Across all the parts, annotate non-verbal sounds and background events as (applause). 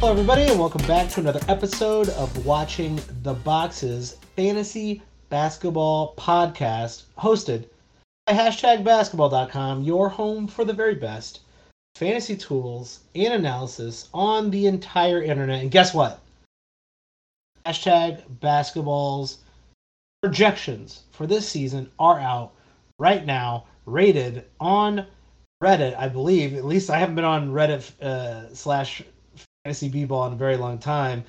Hello, everybody, and welcome back to another episode of Watching the Boxes Fantasy Basketball Podcast, hosted by hashtag basketball.com, your home for the very best fantasy tools and analysis on the entire internet. And guess what? Hashtag basketball's projections for this season are out right now, rated on Reddit, I believe. At least I haven't been on Reddit uh, slash fantasy b-ball in a very long time.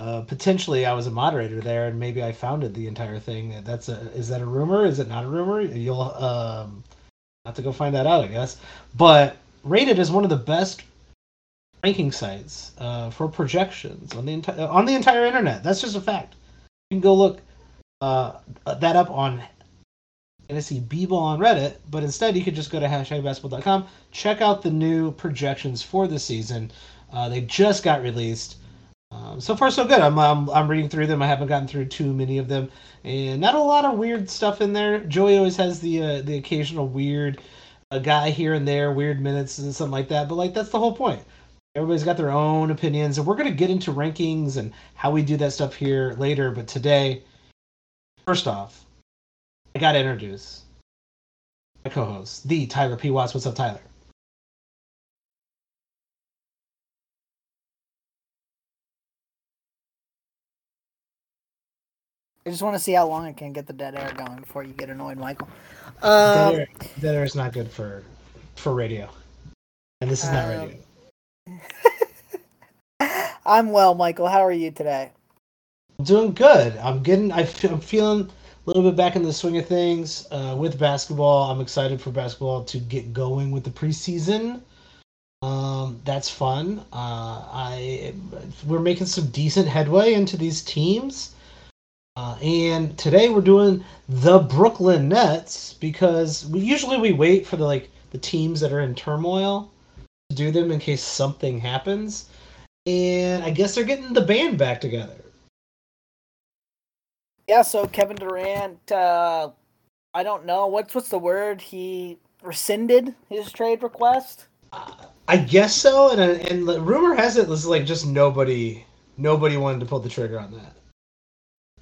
Uh, potentially, I was a moderator there, and maybe I founded the entire thing. That's a is that a rumor? Is it not a rumor? You'll um, have to go find that out, I guess. But rated as one of the best ranking sites uh, for projections on the entire on the entire internet. That's just a fact. You can go look uh, that up on fantasy b-ball on Reddit, but instead you could just go to hashtagbasketball.com, check out the new projections for the season. Uh, they just got released. Um, so far, so good. I'm, I'm I'm reading through them. I haven't gotten through too many of them, and not a lot of weird stuff in there. Joey always has the uh, the occasional weird uh, guy here and there, weird minutes and something like that. But like that's the whole point. Everybody's got their own opinions, and we're gonna get into rankings and how we do that stuff here later. But today, first off, I gotta introduce my co-host, the Tyler P. Watts. What's up, Tyler? I just want to see how long I can get the dead air going before you get annoyed, Michael. dead, Um, air, dead air is not good for for radio, and this is not Um, radio. (laughs) I'm well, Michael. How are you today? Doing good. I'm getting. I fe- I'm feeling a little bit back in the swing of things uh, with basketball. I'm excited for basketball to get going with the preseason. Um, that's fun. Uh, I we're making some decent headway into these teams. Uh, and today we're doing the Brooklyn Nets because we usually we wait for the like the teams that are in turmoil to do them in case something happens. And I guess they're getting the band back together. Yeah. So Kevin Durant, uh, I don't know what's what's the word. He rescinded his trade request. I guess so, and and the rumor has it was like just nobody nobody wanted to pull the trigger on that.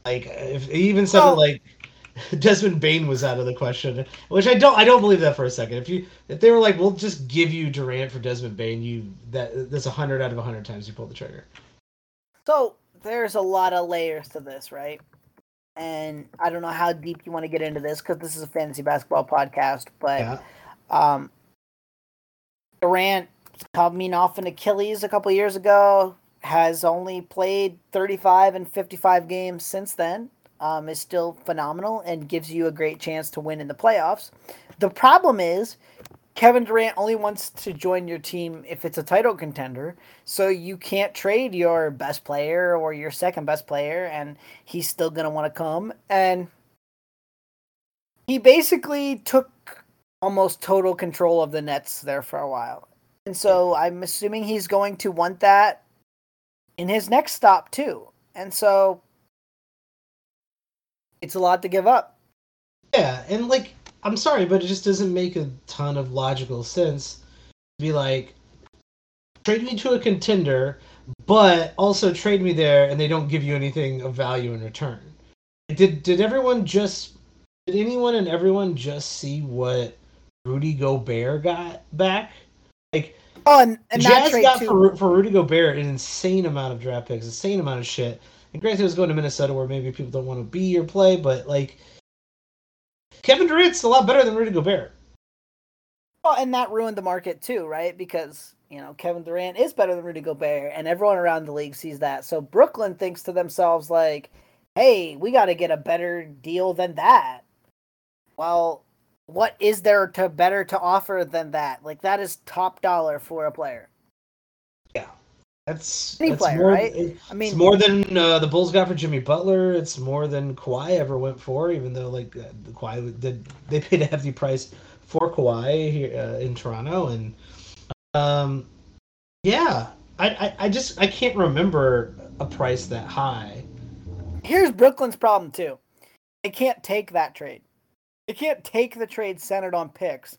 Like if even said Well- like (laughs) Desmond Bane was out of the question, which I don't I don't believe that for a second. If you if they were like we'll just give you Durant for Desmond Bane, you that that's a hundred out of a hundred times you pull the trigger. So there's a lot of layers to this, right? And I don't know how deep you want to get into this because this is a fantasy basketball podcast, but Yeah, Um, Durant coming off an Achilles a couple years ago has only played 35 and 55 games since then. Um, is still phenomenal and gives you a great chance to win in the playoffs. The problem is Kevin Durant only wants to join your team if it's a title contender, so you can't trade your best player or your second best player, and he's still gonna want to come. And he basically took almost total control of the Nets there for a while. And so I'm assuming he's going to want that in his next stop too. And so it's a lot to give up. yeah, and like I'm sorry, but it just doesn't make a ton of logical sense to be like trade me to a contender, but also trade me there, and they don't give you anything of value in return. Did did everyone just did anyone and everyone just see what Rudy Gobert got back? Like Oh, and, and Jazz got for for Rudy Gobert an insane amount of draft picks, insane amount of shit. And granted, it was going to Minnesota where maybe people don't want to be or play, but like Kevin Durant's a lot better than Rudy Gobert. Well, and that ruined the market too, right? Because you know Kevin Durant is better than Rudy Gobert, and everyone around the league sees that. So Brooklyn thinks to themselves like, "Hey, we got to get a better deal than that." Well, what is there to better to offer than that? Like that is top dollar for a player. Yeah, that's, Any that's player, more, right? it- I mean, it's more than uh, the Bulls got for Jimmy Butler. It's more than Kawhi ever went for, even though like uh, Kawhi did they paid a hefty price for Kawhi here uh, in Toronto, and um, yeah, I, I I just I can't remember a price that high. here's Brooklyn's problem too. They can't take that trade. They can't take the trade centered on picks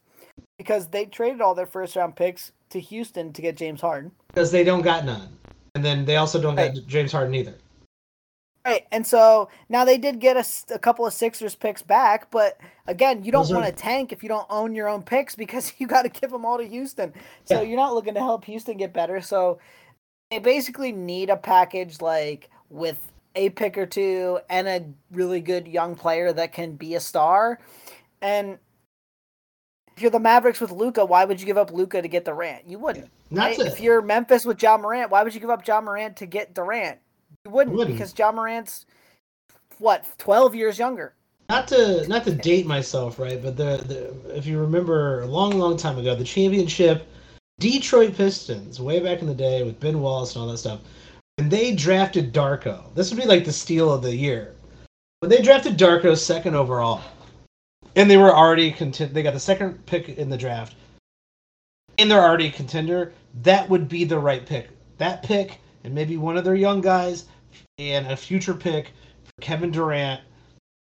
because they traded all their first round picks to Houston to get James Harden. because they don't got none. and then they also don't Right. get James Harden either. Right, and so now they did get a couple of Sixers picks back, but again, you don't want to tank if you don't own your own picks because (laughs) you got to give them all to Houston. So Yeah. you're not looking to help Houston get better. So they basically need a package like with a pick or two and a really good young player that can be a star. And if you're the Mavericks with Luka, why would you give up Luka to get Durant? You wouldn't. Not Right? If you're Memphis with Ja Morant, why would you give up Ja Morant to get Durant? You wouldn't, Wouldn't. because Ja Morant's what twelve years younger. not to not to date myself, right? But the, the if you remember a long, long time ago, the championship Detroit Pistons, way back in the day with Ben Wallace and all that stuff, when they drafted Darko, this would be like the steal of the year. When they drafted Darko second overall, and they were already content, they got the second pick in the draft, and they're already a contender. That would be the right pick. That pick and maybe one of their young guys and a future pick for Kevin Durant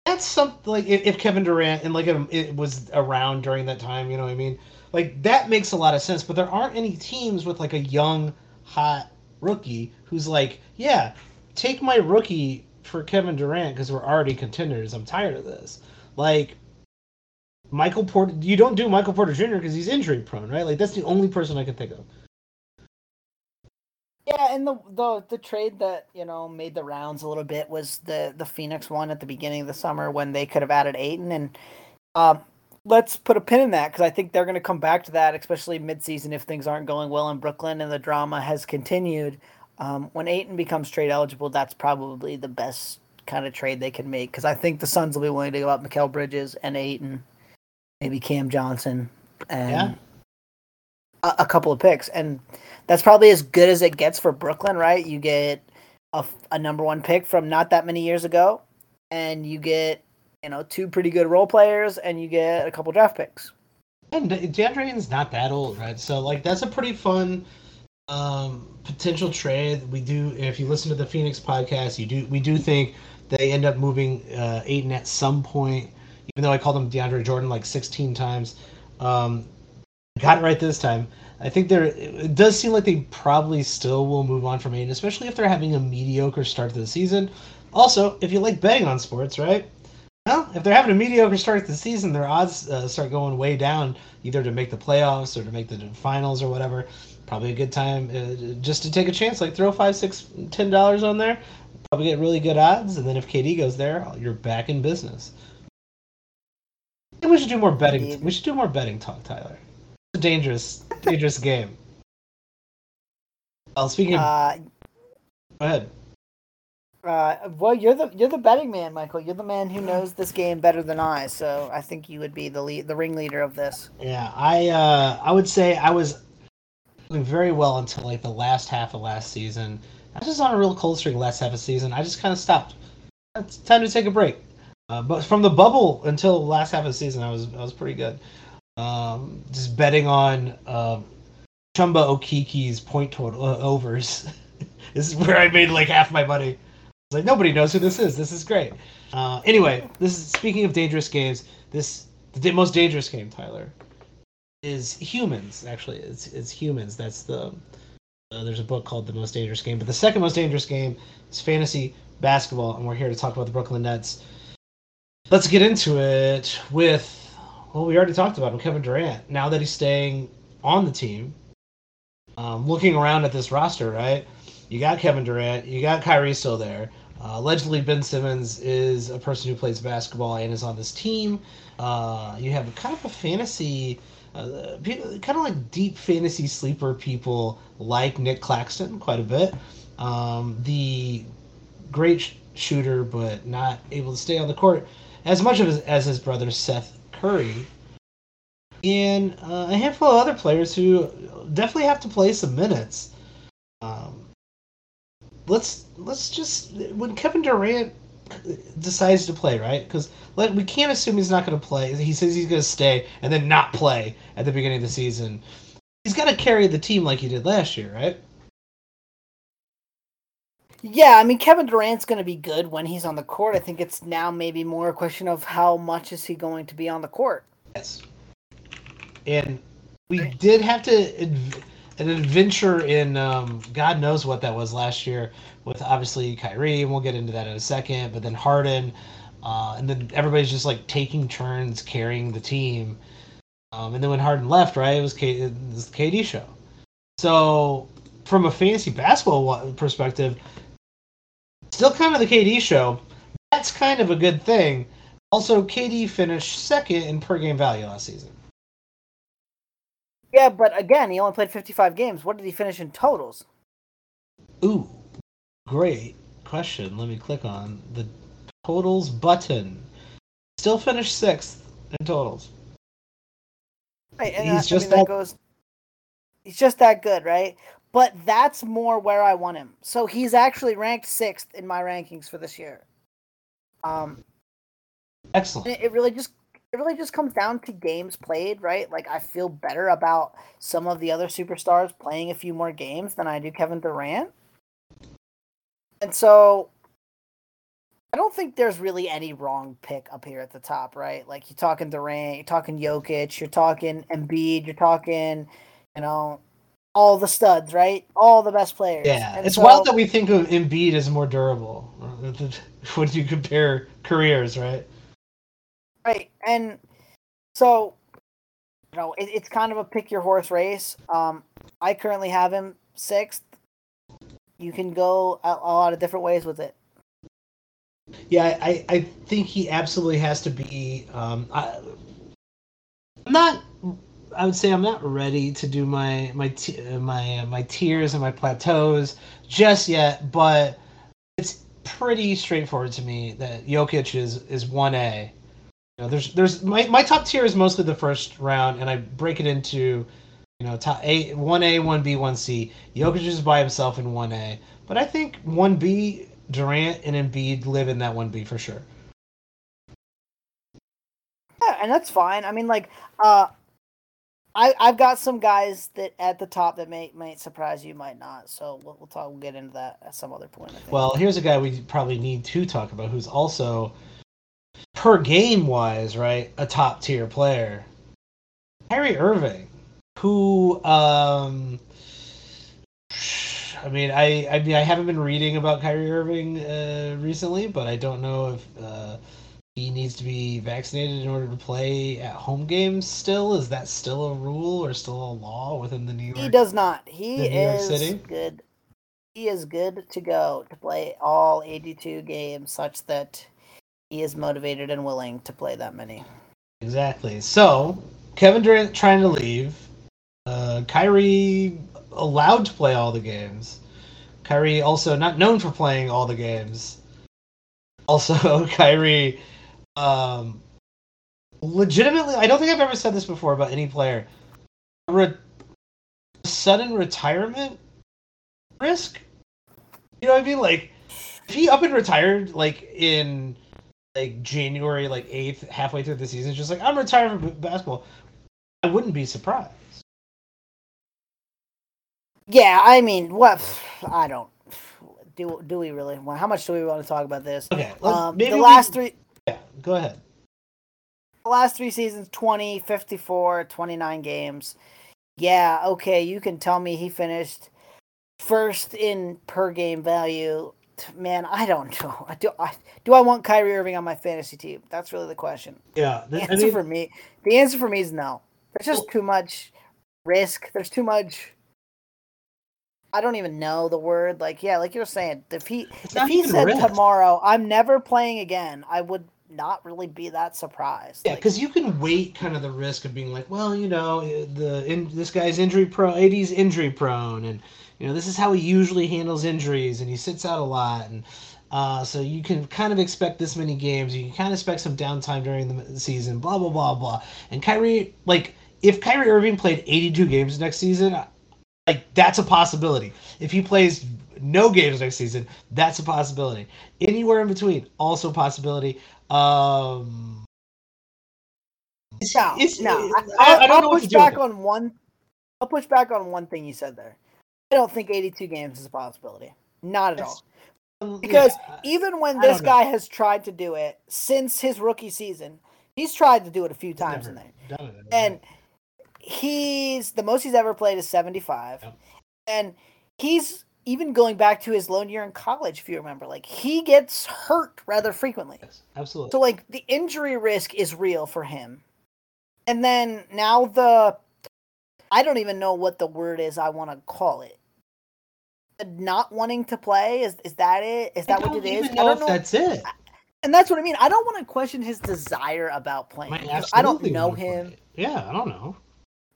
that's something like if, Kevin Durant and like it, it was around during that time, you know what I mean? Like that makes a lot of sense. But there aren't any teams with like a young, hot rookie who's like, yeah, take my rookie for Kevin Durant because we're already contenders. I'm tired of this. Like Michael Porter, you don't do Michael Porter Jr. because he's injury prone, right? Like that's the only person I can think of. Yeah, and the the the trade that you know made the rounds a little bit was the the Phoenix one at the beginning of the summer when they could have added Ayton, and um, let's put a pin in that because I think they're going to come back to that, especially midseason if things aren't going well in Brooklyn and the drama has continued. Um, when Ayton becomes trade eligible, that's probably the best kind of trade they can make because I think the Suns will be willing to give up Mikal Bridges and Ayton, maybe Cam Johnson, and Yeah. a, a couple of picks, and that's probably as good as it gets for Brooklyn, right? You get a number one pick from not that many years ago, and you get you know two pretty good role players, and you get a couple draft picks. And DeAndre Ayton's not that old, right? So like that's a pretty fun um, potential trade. We do if you listen to the Phoenix podcast, you do we do think they end up moving uh, Ayton at some point. Even though I called him DeAndre Jordan like 16 times, um, got it right this time. I think there it does seem like they probably still will move on from Ayton, especially if they're having a mediocre start to the season. Also, if you like betting on sports, right? Well, if they're having a mediocre start to the season, their odds uh, start going way down, either to make the playoffs or to make the finals or whatever. Probably a good time uh, just to take a chance, like throw five, six, ten dollars on there. Probably get really good odds, and then if KD goes there, you're back in business. We should do more betting. Indeed. We should do more betting talk, Tyler. It's a dangerous, dangerous game. Well, speaking of, Uh, go ahead. uh, well, you're the you're the betting man, Michael. You're the man who knows this game better than I. So I think you would be the lead, the ringleader of this. Yeah, I uh, I would say I was doing very well until like the last half of last season. I was just on a real cold streak last half of season. I just kind of stopped. It's time to take a break. Uh, but from the bubble until the last half of the season, I was I was pretty good. Um, just betting on um, Chuma Okeke's point total uh, overs. (laughs) this is where I made like half my money. Like nobody knows who this is. This is great. Uh, anyway, this is speaking of dangerous games. This the most dangerous game, Tyler, is humans. Actually, it's it's humans. That's the uh, there's a book called The Most Dangerous Game, but the second most dangerous game is fantasy basketball, and we're here to talk about the Brooklyn Nets. Let's get into it with well, we already talked about him, Kevin Durant. Now that he's staying on the team, um, looking around at this roster, right? You got Kevin Durant, you got Kyrie still there. Uh, allegedly, Ben Simmons is a person who plays basketball and is on this team. Uh, you have kind of a fantasy, uh, kind of like deep fantasy sleeper people like Nick Claxton quite a bit. Um, the great sh- shooter, but not able to stay on the court as much of as his brother Seth Curry, and uh, a handful of other players who definitely have to play some minutes. Um, let's let's just when Kevin Durant decides to play, right? Because like, we can't assume he's not going to play. He says he's going to stay and then not play at the beginning of the season. He's got to carry the team like he did last year, right? Yeah, I mean Kevin Durant's going to be good when he's on the court. I think it's now maybe more a question of how much is he going to be on the court. Yes. And we did have to. an adventure in um, God knows what that was last year with obviously Kyrie, and we'll get into that in a second. But then Harden, uh, and then everybody's just like taking turns carrying the team. Um, and then when Harden left, right, it was, K- it was the KD show. So from a fantasy basketball perspective, still kind of the KD show. That's kind of a good thing. Also, KD finished second in per game value last season. Yeah, but again, he only played 55 games. What did he finish in totals? Ooh, great question. Let me click on the totals button. Still finished sixth in totals. Right, and he's that, just I mean, that... that goes. He's just that good, right? But that's more where I want him. So he's actually ranked sixth in my rankings for this year. Um, excellent. It really just it really just comes down to games played, right? Like I feel better about some of the other superstars playing a few more games than I do Kevin Durant. And so I don't think there's really any wrong pick up here at the top, right? Like you're talking Durant, you're talking Jokic, you're talking Embiid, you're talking, you know, all the studs, right? All the best players. Yeah, and it's so, wild that we think of Embiid as more durable (laughs) when you compare careers, right? Right, and so you know it, it's kind of a pick your horse race. Um, I currently have him sixth. You can go a, a lot of different ways with it. Yeah, I, I think he absolutely has to be. Um, I, I'm not. I would say I'm not ready to do my my my my tiers and my plateaus just yet, but it's pretty straightforward to me that Jokic is is one A You know, there's there's my, my top tier is mostly the first round, and I break it into you know top A, one A, one B, one C. Jokic is by himself in one A, but I think one B, Durant and Embiid live in that one B for sure. Yeah, and that's fine. I mean, like, uh, I I've got some guys that at the top that may might surprise you, might not. So we'll, we'll talk. We'll get into that at some other point. Well, here's a guy we probably need to talk about who's also per game wise, right, a top tier player. Kyrie Irving, who um I mean, I I mean I haven't been reading about Kyrie Irving uh, recently, but I don't know if uh, he needs to be vaccinated in order to play at home games. Still, is that still a rule or still a law within the New York? He does not. He is City? good. He is good to go to play all 82 games, such that he is motivated and willing to play that many. Exactly. So Kevin Durant trying to leave. Uh, Kyrie allowed to play all the games. Kyrie also not known for playing all the games. Also, (laughs) Kyrie, um, legitimately, I don't think I've ever said this before about any player. Re- sudden retirement risk. You know what I mean? Like, if he up and retired, like in like January like eighth, halfway through the season, just like I'm retired from basketball, I wouldn't be surprised. Yeah, I mean, what? I don't. Do do we really? How much do we want to talk about this? Okay, um, the last we, three. Yeah, go ahead. The last three seasons 20, 54, 29 games. Yeah, okay, you can tell me he finished first in per game value man, I don't (laughs) know. Do I do I want Kyrie Irving on my fantasy team? That's really the question. Yeah, the answer I mean, for me, the answer for me is no. There's just too much risk. There's too much. I don't even know the word. Like, yeah, like you're saying, if he if he said risk. tomorrow, I'm never playing again, I would not really be that surprised. Yeah, because like, you can wait kind of the risk of being like, well, you know, the in, this guy's injury prone, AD's injury prone, and you know, this is how he usually handles injuries, and he sits out a lot, and uh, so you can kind of expect this many games. You can kind of expect some downtime during the season. Blah blah blah blah. And Kyrie, like, if Kyrie Irving played 82 games next season, like that's a possibility. If he plays no games next season, that's a possibility. Anywhere in between, also a possibility. Um, no, it's, no. I, I, will push back on one. I'll push back on one thing you said there. I don't think 82 games is a possibility. Not at it's, all. Because yeah, even when this guy has tried to do it since his rookie season, he's tried to do it a few times in there. and he's the most he's ever played is 75. Yep. And he's even going back to his lone year in college, if you remember, like he gets hurt rather frequently. Yes, absolutely. So like the injury risk is real for him. And then now the I don't even know what the word is I want to call it. Not wanting to play is is that it? Is that what it is? I know don't if know. that's it. And that's what I mean. I don't want to question his desire about playing. Because I don't know him. Yeah, I don't know.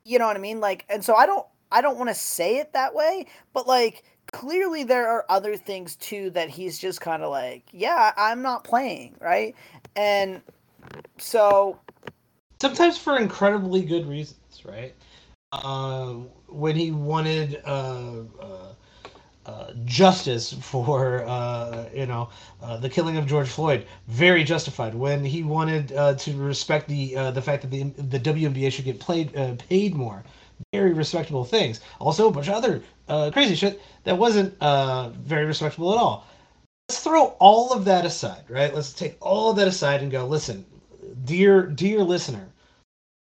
You know what I mean? Like, and so I don't, I don't want to say it that way, but like, clearly there are other things too that he's just kind of like, yeah, I'm not playing, right? And so, Sometimes for incredibly good reasons, right? Uh, when he wanted uh, uh, uh, justice for uh, you know uh, the killing of George Floyd, very justified. When he wanted uh, to respect the uh, the fact that the the WNBA should get played paid more, very respectable things. Also, a bunch of other crazy shit that wasn't very respectable at all. Let's throw all of that aside, right? Let's take all of that aside and go. Listen, dear dear listener,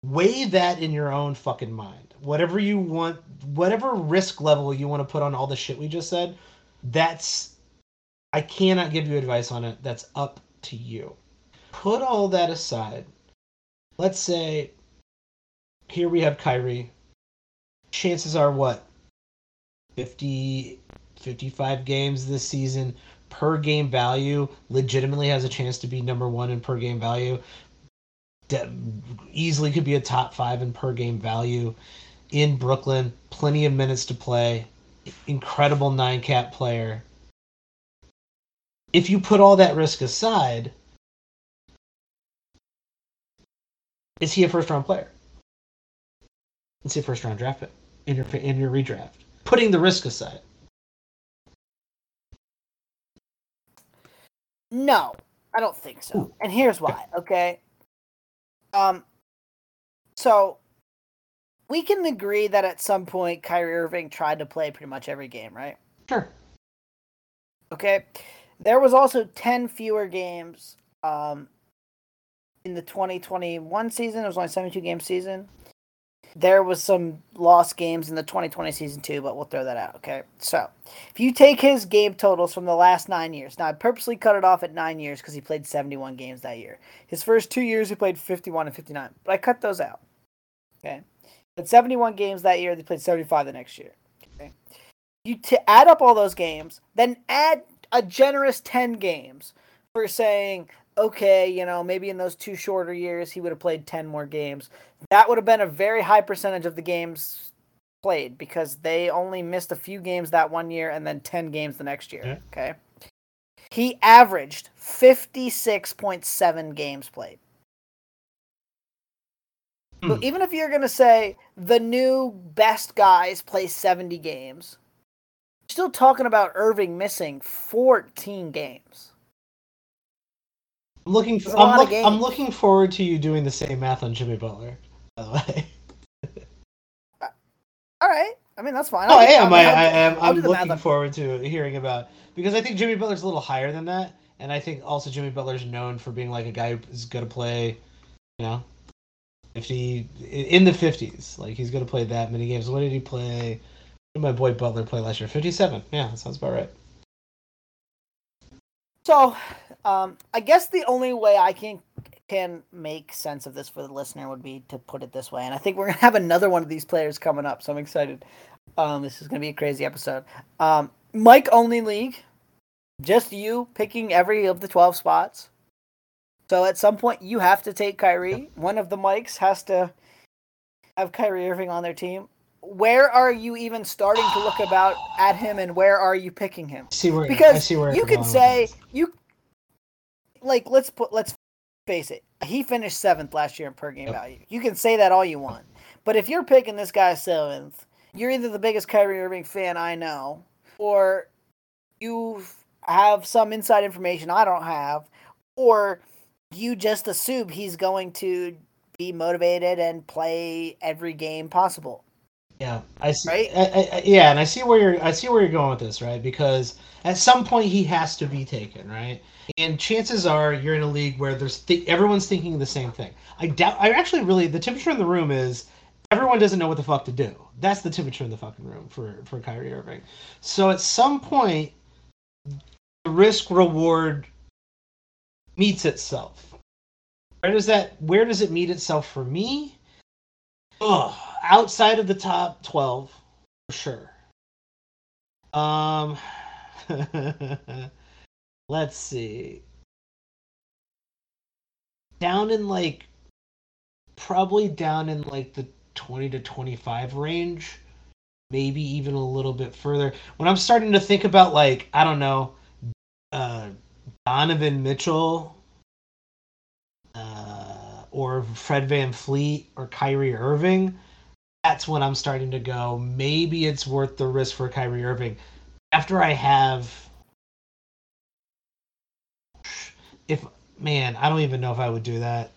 weigh that in your own fucking mind. Whatever you want, whatever risk level you want to put on all the shit we just said, that's I cannot give you advice on it. That's up to you. Put all that aside. Let's say here we have Kyrie. Chances are what? 50 55 games this season per game value legitimately has a chance to be number 1 in per game value de- easily could be a top five in per game value in Brooklyn. Plenty of minutes to play. Incredible nine cat player. If you put all that risk aside, is he a first round player? Is he a first round draft pick in your in your redraft? Putting the risk aside. no, I don't think so. Ooh. And here's why, okay? Um, so we can agree that at some point Kyrie Irving tried to play pretty much every game, right? Sure. Okay. There was also 10 fewer games um, in the 2021 season. It was only 72 game season. There was some lost games in the 2020 season too, but we'll throw that out. Okay. So if you take his game totals from the last nine years, now I purposely cut it off at nine years because he played 71 games that year. His first two years, he played 51 and 59, but I cut those out. Okay. But 71 games that year, they played 75 the next year. Okay. You to add up all those games, then add a generous 10 games for saying, okay, you know, maybe in those two shorter years, he would have played 10 more games. That would have been a very high percentage of the games played because they only missed a few games that one year and then 10 games the next year. Yeah. Okay. He averaged 56.7 games played. So Hmm. even if you're going to say the new best guys play 70 games, still talking about Irving missing 14 games. I'm looking. There's a I'm, lot of look, I'm looking forward to you doing the same math on Jimmy Butler. By the way. (laughs) All right. I mean, that's fine. Oh, I'll I do- am. mean, I, I'll- I am. I'll I'm do math looking forward to hearing about because I think Jimmy Butler's a little higher than that, and I think also Jimmy Butler's known for being like a guy who's going to play, you know, fifty in the fifties. Like he's going to play that many games. What did he play? Did my boy Butler play last year? Fifty-seven. Yeah, that sounds about right. So, um, I guess the only way I can can make sense of this for the listener would be to put it this way, and I think we're gonna have another one of these players coming up, so I'm excited. Um, this is gonna be a crazy episode. Um, Mike only league, just you picking every of the twelve spots. So at some point you have to take Kyrie. One of the mics has to have Kyrie Irving on their team. Where are you even starting to look about at him, and where are you picking him? I see where I because see where you can say you like let's put let's face it he finished seventh last year in per game Yep. value you can say that all you want but if you're picking this guy seventh you're either the biggest Kyrie Irving fan I know or you have some inside information I don't have or you just assume he's going to be motivated and play every game possible Yeah, I see. Right? I, I, yeah, and I see where you're. I see where you're going with this, right? Because at some point he has to be taken, right? And chances are you're in a league where there's th- everyone's thinking the same thing. I doubt. I actually really the temperature in the room is everyone doesn't know what the fuck to do. That's the temperature in the fucking room for for Kyrie Irving. So at some point, the risk reward meets itself. Where does that? Where does it meet itself for me? Ugh, outside of the top twelve, for sure. Um, (laughs) let's see. Down in like, probably down in like the 20 to 25 range, maybe even a little bit further. When I'm starting to think about like, I don't know, Donovan Mitchell, uh, or Fred VanVleet or Kyrie Irving, that's when I'm starting to go, maybe it's worth the risk for Kyrie Irving. After I have if man, I don't even know if I would do that.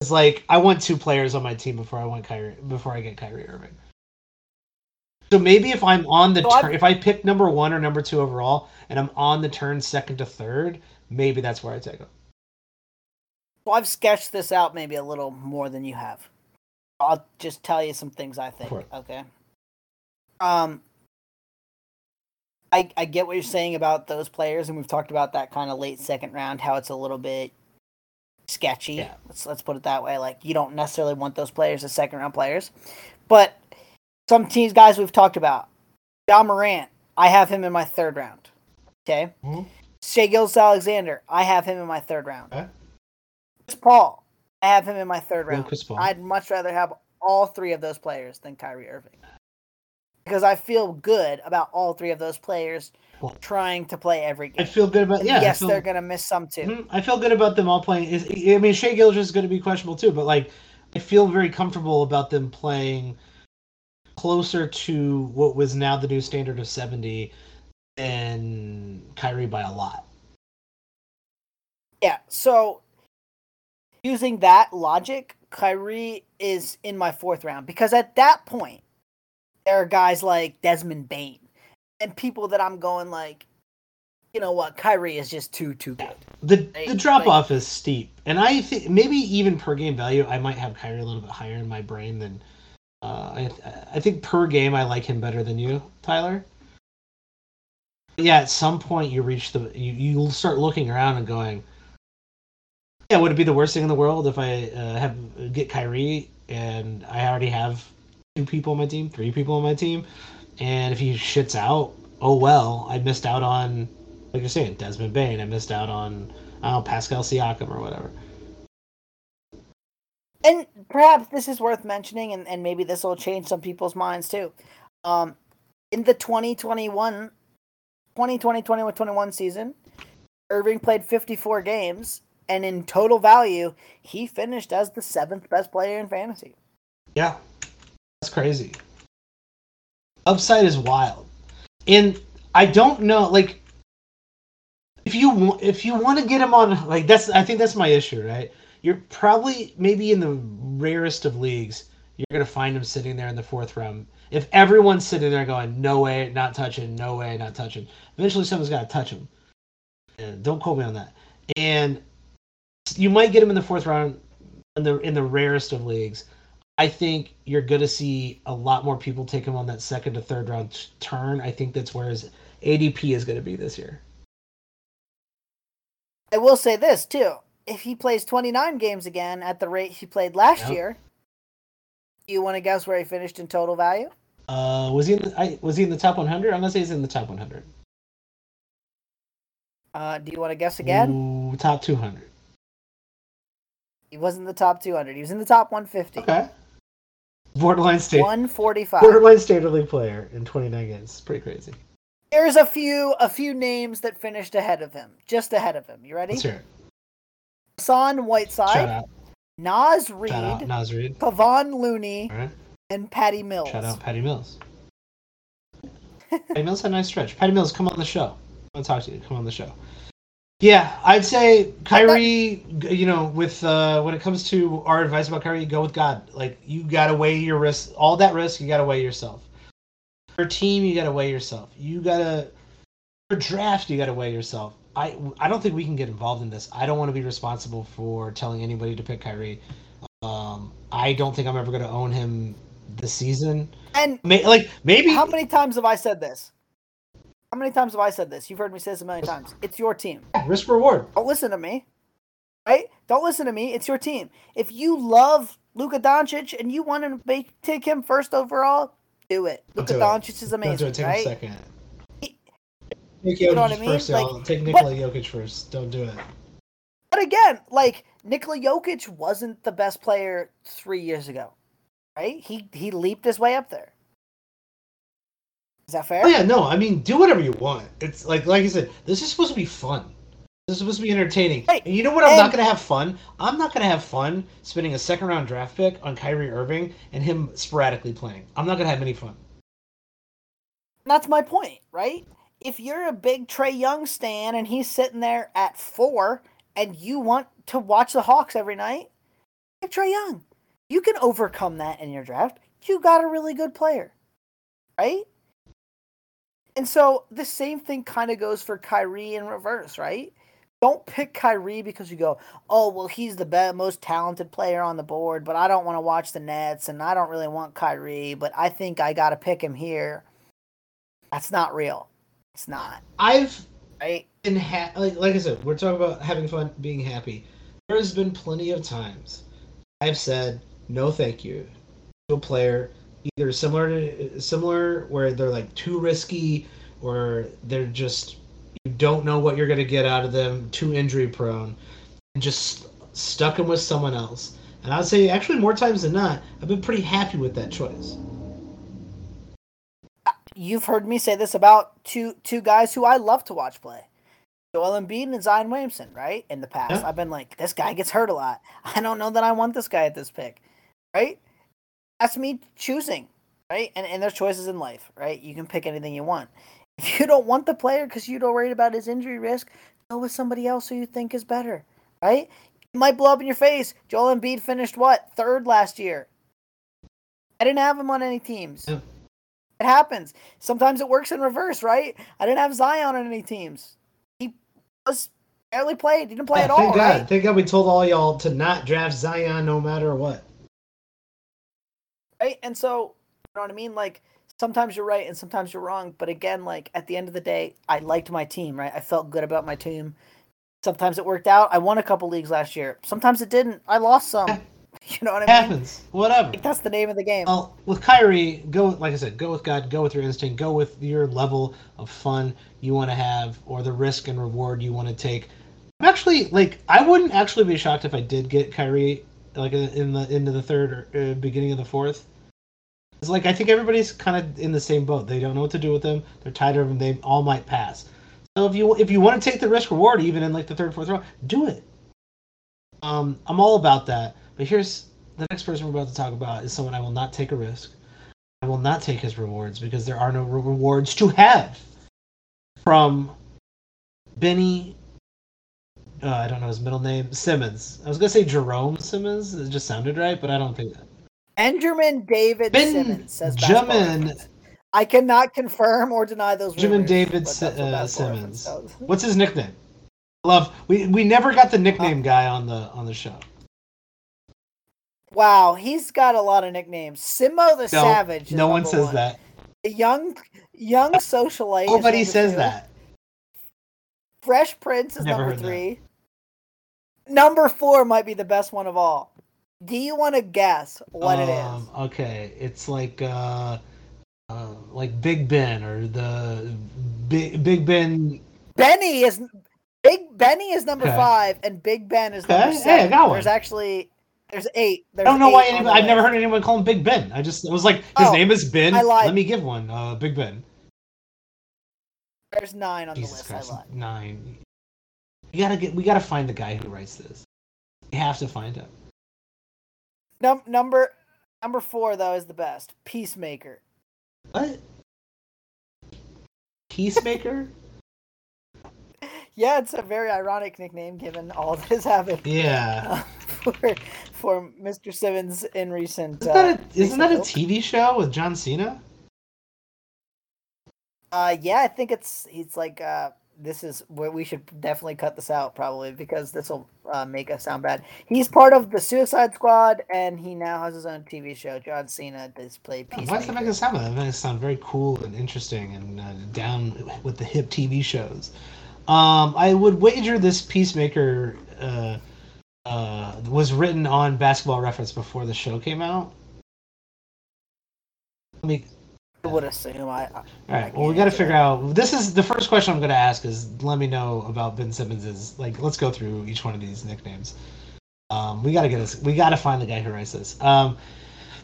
It's like I want two players on my team before I want Kyrie before I get Kyrie Irving. So maybe if I'm on the So turn, if I pick number one or number two overall, and I'm on the turn second to third, maybe that's where I take him. Well, I've sketched this out maybe a little more than you have. I'll just tell you some things I think. Okay. Um, I I get what you're saying about those players, and we've talked about that kind of late second round, how it's a little bit sketchy. Yeah. Let's let's put it that way. Like you don't necessarily want those players as second round players, but some teams, guys, we've talked about. Ja Morant, I have him in my third round. Okay. Mhm. Shai Gilgeous-Alexander, I have him in my third round. Okay. Chris Paul, I have him in my third round. Chris Paul. I'd much rather have all three of those players than Kyrie Irving. Because I feel good about all three of those players Well, trying to play every game. I feel good about yeah. Yes, feel- they're gonna miss some too. Mhm, I feel good about them all playing. Is- I mean, Shai Gilgeous is going to be questionable too, but like, I feel very comfortable about them playing closer to what was now the new standard of seventy than Kyrie by a lot. Yeah, so using that logic, Kyrie is in my fourth round because at that point, there are guys like Desmond Bane and people that I'm going like, you know what, Kyrie is just too too good. The They- the drop off is steep, and I think maybe even per game value, I might have Kyrie a little bit higher in my brain than. Uh, I I think per game I like him better than you, Tyler. But yeah, at some point you reach the you you'll start looking around and going, yeah, would it be the worst thing in the world if I uh, have get Kyrie and I already have two people on my team, three people on my team, and if he shits out, oh well, I missed out on like you're saying, Desmond Bane. I missed out on I don't know, Pascal Siakam or whatever. And perhaps this is worth mentioning, and, and maybe this will change some people's minds too. Um, in the 2021 2020 21 season, Irving played 54 games, and in total value, he finished as the seventh best player in fantasy. Yeah, that's crazy. Upside is wild, and I don't know. Like, if you if you want to get him on, like that's I think that's my issue, right? You're probably maybe in the rarest of leagues, you're gonna find him sitting there in the fourth round. If everyone's sitting there going, "No way, not touching," "No way, not touching," eventually someone's got to touch him. And don't quote me on that. And you might get him in the fourth round in the in the rarest of leagues. I think you're going to see a lot more people take him on that second to third round t- turn. I think that's where his ADP is going to be this year. I will say this too: if he plays 29 games again at the rate he played last Yep. year, you want to guess where he finished in total value? Uh, was he in the, I, was he in the top 100? I'm gonna say he's in the top 100. Uh, do you want to guess again? Ooh, top 200. He wasn't in the top 200. He was in the top 150. Okay. Borderline state. 145. Borderline standard league player in 29 games. Pretty crazy. There's a few a few names that finished ahead of him, just ahead of him. You ready? It. Hassan Whiteside. Naz Shout out Reid, Naz Reid. Kevon Looney, right. and Patty Mills. Shout out Patty Mills. (laughs) Patty Mills had a nice stretch. Patty Mills, come on the show. I want to talk to you. Come on the show. Yeah, I'd say Kyrie. You know, with uh, when it comes to our advice about Kyrie, go with God. Like you gotta weigh your risk. All that risk, you gotta weigh yourself. For team, you gotta weigh yourself. You gotta for draft, you gotta weigh yourself. I I don't think we can get involved in this. I don't want to be responsible for telling anybody to pick Kyrie. Um, I don't think I'm ever gonna own him this season. And May, like maybe how many times have I said this? How many times have I said this? You've heard me say this a million times. It's your team. risk reward. Don't listen to me. Right? Don't listen to me. It's your team. If you love Luka Doncic and you want to make, take him first overall, do it. Luka do. Doncic is Don't do amazing, it. Take right? a second. You know what I mean? first, Like, y'all. Take but- Nikola Jokic first. Don't do it. But again, like Nikola Jokic wasn't the best player three years ago, right? He he leaped his way up there. Is that fair? Oh yeah, no. I mean, do whatever you want. It's like, like I said, this is supposed to be fun. This is supposed to be entertaining. Right. And you know what? I'm And- not gonna have fun. I'm not gonna have fun spending a second round draft pick on Kyrie Irving and him sporadically playing. I'm not gonna have any fun. That's my point, right? If you're a big Trae Young stan and he's sitting there at four and you want to watch the Hawks every night, pick Trae Young. You can overcome that in your draft. You got a really good player, right? And so the same thing kind of goes for Kyrie in reverse, right? Don't pick Kyrie because you go, oh, well, he's the best, most talented player on the board, but I don't want to watch the Nets and I don't really want Kyrie, but I think I got to pick him here. That's not real. It's not, I've right? been ha- like, like I said, we're talking about having fun, being happy. There has been plenty of times I've said no, thank you to a player, either similar to similar where they're like too risky, or they're just you don't know what you're gonna get out of them, too injury prone, and just stuck them with someone else. And I'd say actually more times than not, I've been pretty happy with that choice. You've heard me say this about two two guys who I love to watch play. Joel Embiid and Zion Williamson, right? In the past, Yeah. I've been like, this guy gets hurt a lot. (laughs) I don't know that I want this guy at this pick, right? That's me choosing, right? And and there's choices in life, right? You can pick anything you want. If you don't want the player because you're worried about his injury risk, go with somebody else who you think is better, right? It might blow up in your face. Joel Embiid finished what third last year. I didn't have him on any teams. Yeah. It happens. Sometimes it works in reverse, right? I didn't have Zion on any teams. He was barely played. He didn't play Yeah, at all, thank God. right? Thank God we told all y'all to not draft Zion no matter what. Right? And so, you know what I mean? Like, sometimes you're right and sometimes you're wrong. But again, like, at the end of the day, I liked my team, right? I felt good about my team. Sometimes it worked out. I won a couple leagues last year. Sometimes it didn't. I lost some. (laughs) You know what I mean? happens. Whatever. Like, that's the name of the game. Well, with Kyrie, go like I said, go with God, go with your instinct, go with your level of fun you want to have, or the risk and reward you want to take. I'm actually like I wouldn't actually be shocked if I did get Kyrie like in the into the third or uh, beginning of the fourth. It's like I think everybody's kind of in the same boat. They don't know what to do with them. They're tired of them. They all might pass. So if you if you want to take the risk reward even in like the third fourth round, do it. Um, I'm all about that. But here's the next person we're about to talk about is someone I will not take a risk. I will not take his rewards because there are no re- rewards to have. From Benny, uh, I don't know his middle name, Simmons. I was gonna say Jerome Simmons. It just sounded right, but I don't think that. Benjamin David Simmons says Benjamin. I cannot confirm or deny those Benjamin rumors, David but Si- that's what uh, Simmons. What's his nickname? Love. We we never got the nickname guy on the on the show. Wow, he's got a lot of nicknames. Simo the No, Savage. No one number says that. The young young (laughs) socialite. Nobody says two. that. Fresh Prince is Never number heard that. three. Number four might be the best one of all. Do you want to guess what it is? Um, Okay, it's like uh, uh, like Big Ben or the Big Big Ben. Benny is Big Benny is number Okay. five, and Big Ben is Okay, number hey, I seven. got one. There's actually there's eight. I don't know why anybody, I've never heard anyone call him Big Ben. I just it was like his Oh, name is Ben. I lied. Let me give one. Uh, Big Ben. There's nine on Jesus the list. Christ, I lied. nine. We gotta get. We gotta find the guy who writes this. We have to find him. Num- number number four though is the best. Peacemaker. What? Peacemaker? (laughs) (laughs) Yeah, it's a very ironic nickname given all that has happened yeah. (laughs) uh, (laughs) for for Mr. Simmons in recent. Isn't that uh, a, isn't that a TV show with John Cena? Uh, yeah, I think it's he's like uh this is where we should definitely cut this out probably because this will uh, make us sound bad. He's part of the Suicide Squad, and he now has his own TV show. John Cena does play Why does that make it sound bad? That makes it sound very cool and interesting and uh, down with the hip TV shows. Um, I would wager this Peacemaker uh, uh, was written on Basketball Reference before the show came out. Let me I would assume. I, All right. Well, we got to figure out. This is the first question I'm going to ask. Is let me know about Ben Simmons's. Like, let's go through each one of these nicknames. Um, we got to get this. We got to find the guy who writes this. Um,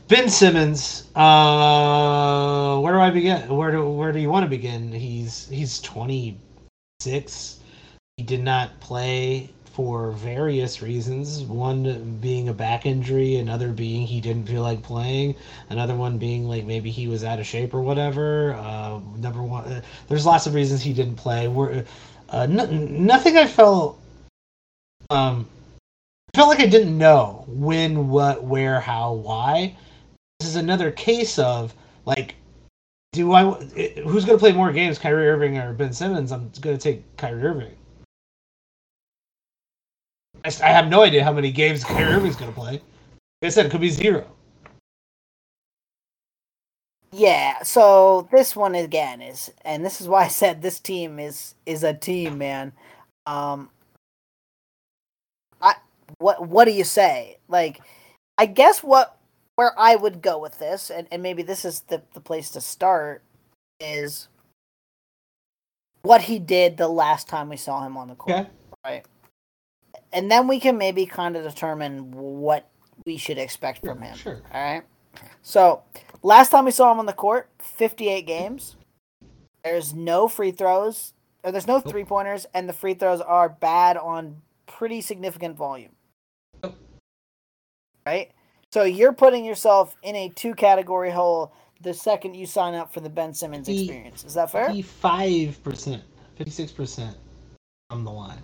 ben Simmons. Uh, where do I begin? Where do Where do you want to begin? He's he's 26. He did not play for various reasons. One being a back injury, another being he didn't feel like playing, another one being like maybe he was out of shape or whatever. Uh, number one, uh, there's lots of reasons he didn't play. We're, uh, nothing I felt. Um, I felt like I didn't know when, what, where, how, why. This is another case of like do I who's going to play more games, Kyrie Irving or Ben Simmons? I'm going to take Kyrie Irving. I, have no idea how many games Kyrie Irving's going to play. Like I said, it could be zero. Yeah, so this one again is, and this is why I said this team is is a team, man. Um, I what what do you say? Like, I guess what where I would go with this, and, and maybe this is the the place to start, is what he did the last time we saw him on the court. Okay. Right and then we can maybe kind of determine what we should expect from him. Sure. All right. So last time we saw him on the court, 58 games. There's no free throws, or there's no three pointers, and the free throws are bad on pretty significant volume. Right. So you're putting yourself in a two category hole the second you sign up for the Ben Simmons experience. Is that fair? Five percent, fifty six percent from the line.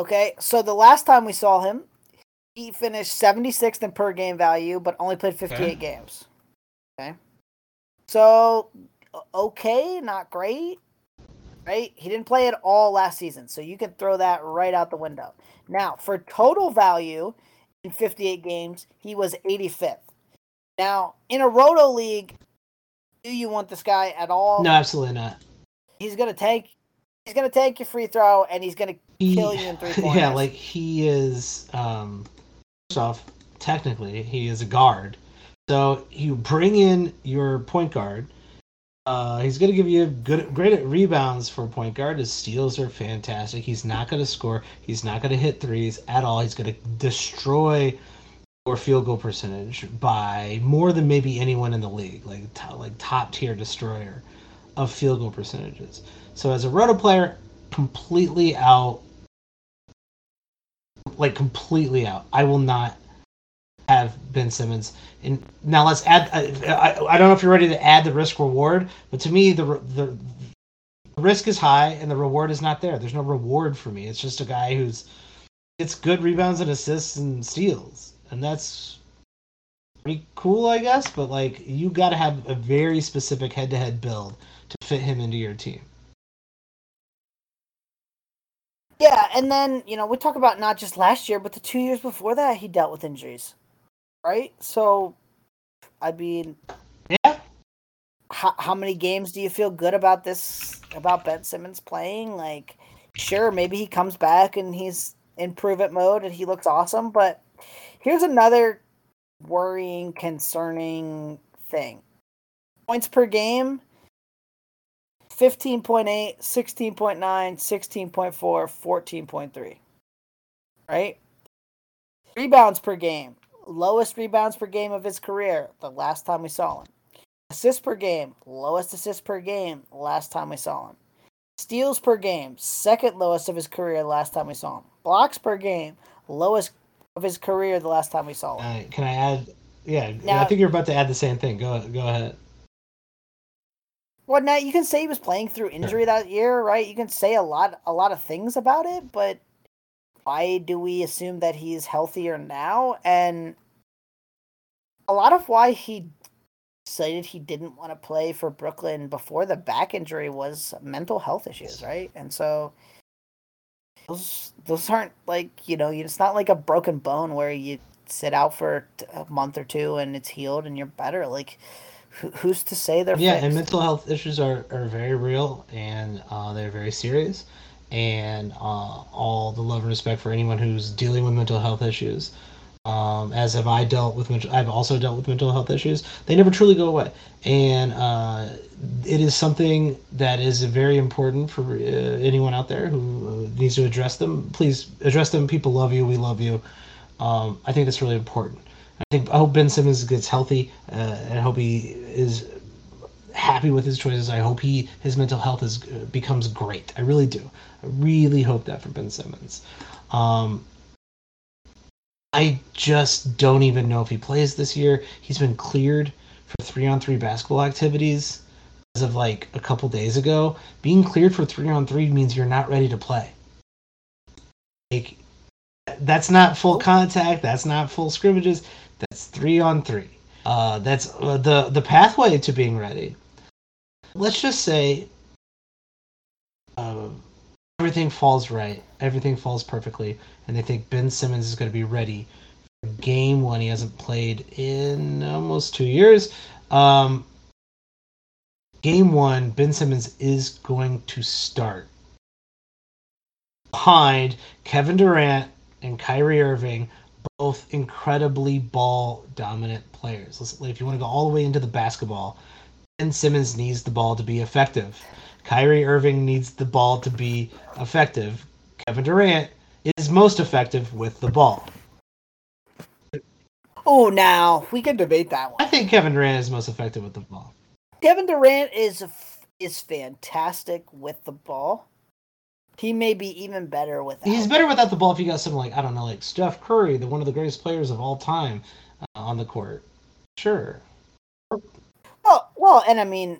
Okay, so the last time we saw him, he finished 76th in per game value, but only played 58 okay. games. Okay. So, okay, not great. Right? He didn't play at all last season, so you can throw that right out the window. Now, for total value in 58 games, he was 85th. Now, in a roto league, do you want this guy at all? No, absolutely not. He's going to take he's going to take your free throw and he's going to he, kill you in three pointers. (laughs) Yeah, like he is. Um, first off, technically, he is a guard. So you bring in your point guard. Uh, he's going to give you good, great at rebounds for point guard. His steals are fantastic. He's not going to score. He's not going to hit threes at all. He's going to destroy your field goal percentage by more than maybe anyone in the league, like like top tier destroyer of field goal percentages. So as a roto player, completely out like completely out. I will not have Ben Simmons. And now let's add. I, I, I don't know if you're ready to add the risk reward, but to me the the risk is high and the reward is not there. There's no reward for me. It's just a guy who's it's good rebounds and assists and steals, and that's pretty cool, I guess. But like you got to have a very specific head-to-head build to fit him into your team. Yeah, and then you know we talk about not just last year, but the two years before that, he dealt with injuries, right? So, I mean, yeah. How how many games do you feel good about this about Ben Simmons playing? Like, sure, maybe he comes back and he's in prove it mode and he looks awesome, but here's another worrying, concerning thing: points per game 15.8, 16.9, 16.4, 14.3. Right? Rebounds per game. Lowest rebounds per game of his career the last time we saw him. Assists per game. Lowest assists per game last time we saw him. Steals per game. Second lowest of his career the last time we saw him. Blocks per game. Lowest of his career the last time we saw him. Uh, can I add? Yeah, now, I think you're about to add the same thing. Go go ahead. Well, now you can say he was playing through (laughs) injury that year, right? You can say a lot, a lot of things about it, but why do we assume that he's healthier now? And a lot of why he cited he didn't want to play for Brooklyn before the back injury was mental health issues, right? And so those those aren't like you know it's not like a broken bone where you sit out for a month or two and it's healed and you're better. Like who, who's to say they're yeah, fixed? and mental health issues are, are very real and uh, they're very serious. And uh, all the love and respect for anyone who's dealing with mental health issues. Um, as have I dealt with. I've also dealt with mental health issues. They never truly go away, and uh, it is something that is very important for uh, anyone out there who uh, needs to address them. Please address them. People love you. We love you. Um, I think that's really important. I think I hope Ben Simmons gets healthy, uh, and I hope he is happy with his choices. I hope he his mental health is uh, becomes great. I really do. I really hope that for Ben Simmons. Um, I just don't even know if he plays this year. He's been cleared for three on three basketball activities as of like a couple days ago. Being cleared for three on three means you're not ready to play. Like that's not full contact. That's not full scrimmages. Three on three. Uh, that's uh, the the pathway to being ready. Let's just say uh, everything falls right, everything falls perfectly, and they think Ben Simmons is going to be ready for game one. He hasn't played in almost two years. Um, game one, Ben Simmons is going to start behind Kevin Durant and Kyrie Irving, both incredibly ball dominant players. If you want to go all the way into the basketball, Ben Simmons needs the ball to be effective. Kyrie Irving needs the ball to be effective. Kevin Durant is most effective with the ball. Oh, now we can debate that one. I think Kevin Durant is most effective with the ball. Kevin Durant is is fantastic with the ball. He may be even better without. He's better without the ball if you got someone like I don't know, like Steph Curry, the one of the greatest players of all time, uh, on the court. Sure. Well, well, and I mean,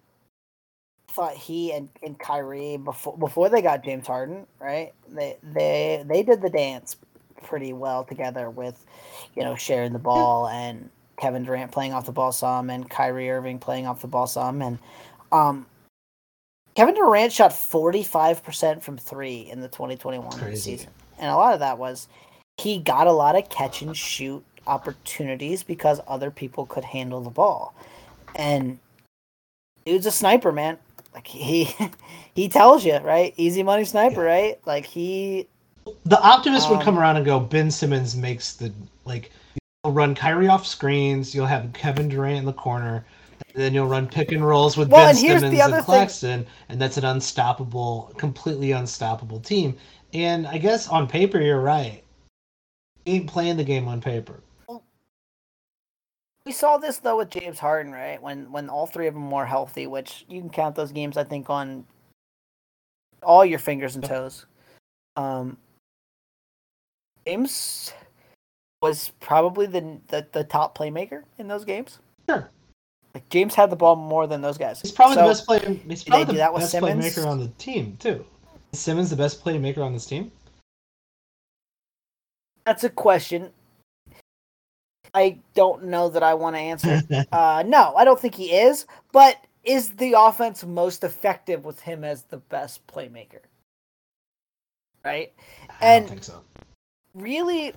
thought he and, and Kyrie before before they got James Harden, right? They they they did the dance pretty well together with, you know, sharing the ball and Kevin Durant playing off the ball some and Kyrie Irving playing off the ball some and um Kevin Durant shot 45% from 3 in the 2021 Crazy. season. And a lot of that was he got a lot of catch and shoot opportunities because other people could handle the ball. And dude's a sniper, man. Like he (laughs) he tells you, right? Easy money sniper, yeah. right? Like he The optimist um, would come around and go, Ben Simmons makes the like you'll run Kyrie off screens, you'll have Kevin Durant in the corner, then you'll run pick and rolls with well, Ben Simmons and Claxton, thing. and that's an unstoppable, completely unstoppable team. And I guess on paper you're right. Ain't playing the game on paper. We saw this though with James Harden, right? When when all three of them were healthy, which you can count those games, I think, on all your fingers and toes. Um, James was probably the, the the top playmaker in those games. Sure. Like James had the ball more than those guys. He's probably so, the best player. He's probably the best playmaker on the team too. Is Simmons the best playmaker on this team? That's a question. I don't know that I want to answer. (laughs) uh, no, I don't think he is. But is the offense most effective with him as the best playmaker? Right? I and don't think so. Really,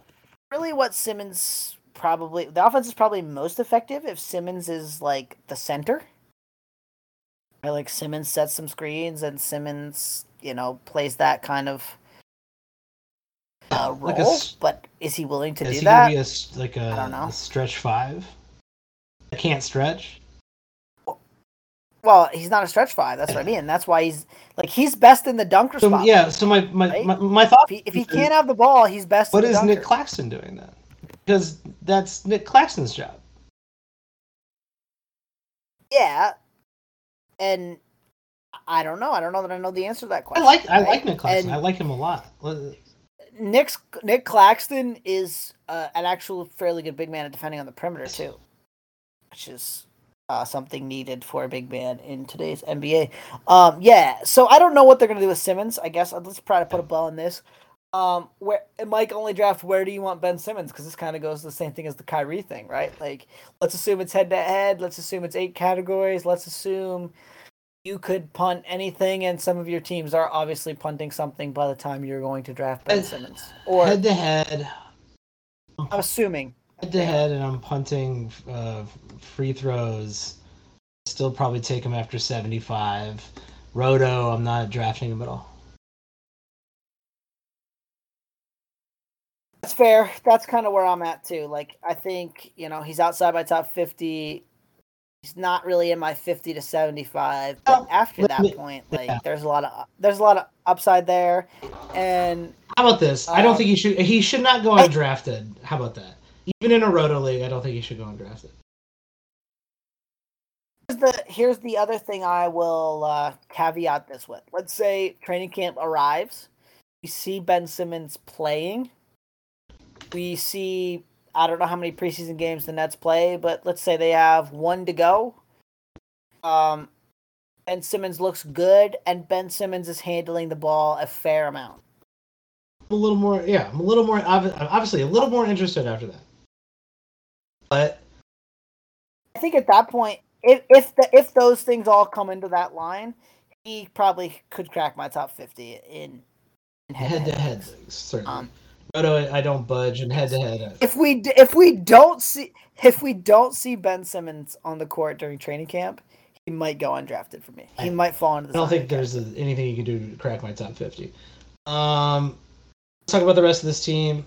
really, what Simmons probably the offense is probably most effective if Simmons is like the center. Or like Simmons sets some screens and Simmons, you know, plays that kind of uh, role, like a, but is he willing to is do he that? Be a, like a, I don't know. stretch five. I can't stretch. Well, he's not a stretch five. That's what I (sighs) mean. That's why he's like he's best in the dunker so, spot. Yeah. So my my, right? my, my, thought. If he, if he can't have the ball, he's best. What is Nick Claxton doing then? Because that's Nick Claxton's job. Yeah, and I don't know. I don't know that I know the answer to that question. I like I right? like Nick Claxton. And I like him a lot. Nick's Nick Claxton is uh, an actual fairly good big man at defending on the perimeter too, which is uh, something needed for a big man in today's NBA. Um, yeah, so I don't know what they're gonna do with Simmons. I guess let's try to put a ball in this. Um, where Mike only draft. Where do you want Ben Simmons? Because this kind of goes the same thing as the Kyrie thing, right? Like, let's assume it's head to head. Let's assume it's eight categories. Let's assume you could punt anything, and some of your teams are obviously punting something by the time you're going to draft Ben Simmons. Or head to head. I'm assuming head to head, and I'm punting uh, free throws. Still probably take him after 75. Roto, I'm not drafting him at all. That's fair. That's kind of where I'm at too. Like I think you know he's outside my top 50. He's not really in my 50 to 75. But oh, after that me, point, like yeah. there's a lot of there's a lot of upside there. And how about this? Um, I don't um, think he should. He should not go undrafted. How about that? Even in a roto league, I don't think he should go undrafted. Here's the here's the other thing I will uh, caveat this with. Let's say training camp arrives, you see Ben Simmons playing we see I don't know how many preseason games the Nets play, but let's say they have one to go. Um, Ben Simmons looks good, and Ben Simmons is handling the ball a fair amount. a little more, yeah, I'm a little more obviously a little more interested after that. But I think at that point, if if the if those things all come into that line, he probably could crack my top fifty in, in head to head. Certainly. Um, Roto, I don't budge, and head to head. If we if we don't see if we don't see Ben Simmons on the court during training camp, he might go undrafted for me. He I, might fall into. the I don't think there's a, anything you can do to crack my top fifty. Um, let's talk about the rest of this team.